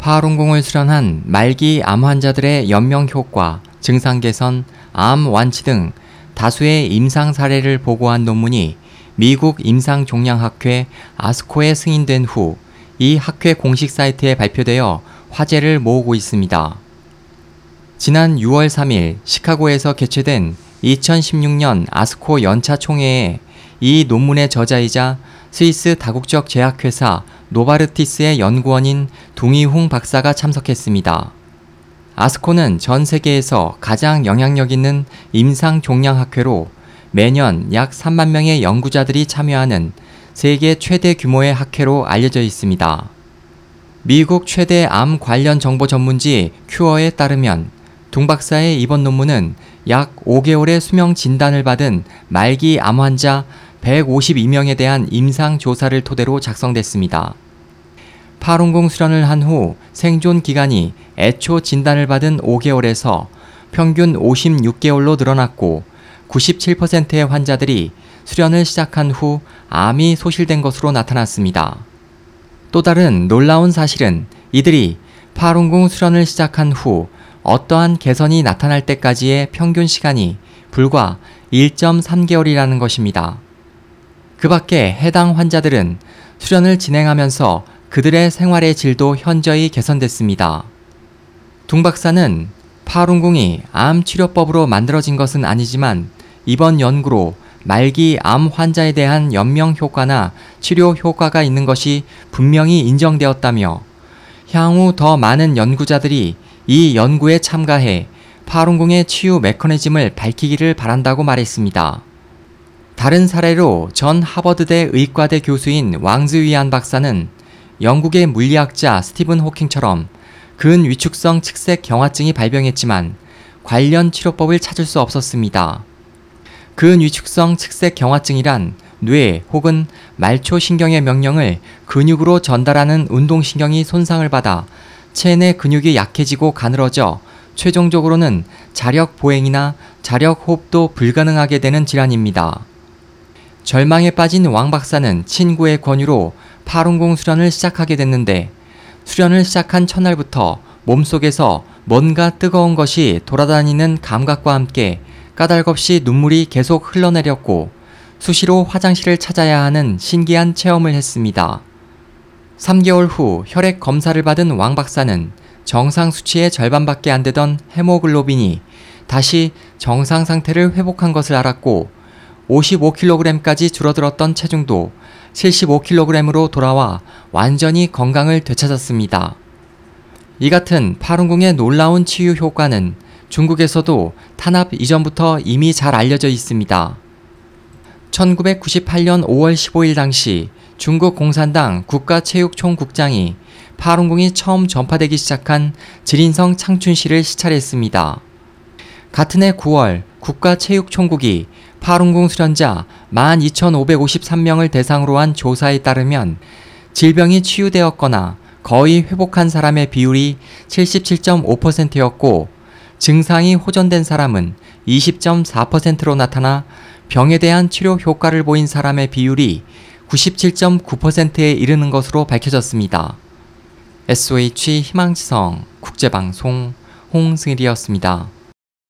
파룬공을 수련한 말기 암 환자들의 연명 효과, 증상 개선, 암 완치 등 다수의 임상 사례를 보고한 논문이 미국 임상종양학회 아스코에 승인된 후 이 학회 공식 사이트에 발표되어 화제를 모으고 있습니다. 지난 6월 3일 시카고에서 개최된 2016년 아스코 연차 총회에 이 논문의 저자이자 스위스 다국적 제약회사 노바르티스의 연구원인 둥이홍 박사가 참석했습니다. 아스코는 전 세계에서 가장 영향력 있는 임상 종양학회로 매년 약 3만 명의 연구자들이 참여하는 세계 최대 규모의 학회로 알려져 있습니다. 미국 최대 암 관련 정보 전문지 큐어에 따르면 둥 박사의 이번 논문은 약 5개월의 수명 진단을 받은 말기 암 환자 152명에 대한 임상 조사를 토대로 작성됐습니다. 파룬공 수련을 한 후 생존 기간이 애초 진단을 받은 5개월에서 평균 56개월로 늘어났고 97%의 환자들이 수련을 시작한 후 암이 소실된 것으로 나타났습니다. 또 다른 놀라운 사실은 이들이 파룬공 수련을 시작한 후 어떠한 개선이 나타날 때까지의 평균 시간이 불과 1.3개월이라는 것입니다. 그 밖에 해당 환자들은 수련을 진행하면서 그들의 생활의 질도 현저히 개선됐습니다. 둥 박사는 파룬궁이 암 치료법으로 만들어진 것은 아니지만 이번 연구로 말기 암 환자에 대한 연명 효과나 치료 효과가 있는 것이 분명히 인정되었다며 향후 더 많은 연구자들이 이 연구에 참가해 파룬궁의 치유 메커니즘을 밝히기를 바란다고 말했습니다. 다른 사례로 전 하버드대 의과대 교수인 왕즈위안 박사는 영국의 물리학자 스티븐 호킹처럼 근 위축성 측색 경화증이 발병했지만 관련 치료법을 찾을 수 없었습니다. 근 위축성 측색 경화증이란 뇌 혹은 말초 신경의 명령을 근육으로 전달하는 운동신경이 손상을 받아 체내 근육이 약해지고 가늘어져 최종적으로는 자력 보행이나 자력 호흡도 불가능하게 되는 질환입니다. 절망에 빠진 왕 박사는 친구의 권유로 파룬공 수련을 시작하게 됐는데 수련을 시작한 첫날부터 몸속에서 뭔가 뜨거운 것이 돌아다니는 감각과 함께 까닭없이 눈물이 계속 흘러내렸고 수시로 화장실을 찾아야 하는 신기한 체험을 했습니다. 3개월 후 혈액 검사를 받은 왕 박사는 정상 수치의 절반밖에 안 되던 헤모글로빈이 다시 정상 상태를 회복한 것을 알았고 55kg까지 줄어들었던 체중도 75kg으로 돌아와 완전히 건강을 되찾았습니다. 이 같은 파룬궁의 놀라운 치유 효과는 중국에서도 탄압 이전부터 이미 잘 알려져 있습니다. 1998년 5월 15일 당시 중국 공산당 국가체육총국장이 파룬궁이 처음 전파되기 시작한 지린성 창춘시를 시찰했습니다. 같은 해 9월 국가체육총국이 파룬궁 수련자 12,553명을 대상으로 한 조사에 따르면 질병이 치유되었거나 거의 회복한 사람의 비율이 77.5%였고 증상이 호전된 사람은 20.4%로 나타나 병에 대한 치료 효과를 보인 사람의 비율이 97.9%에 이르는 것으로 밝혀졌습니다. SOH 희망지성 국제방송 홍승일이었습니다.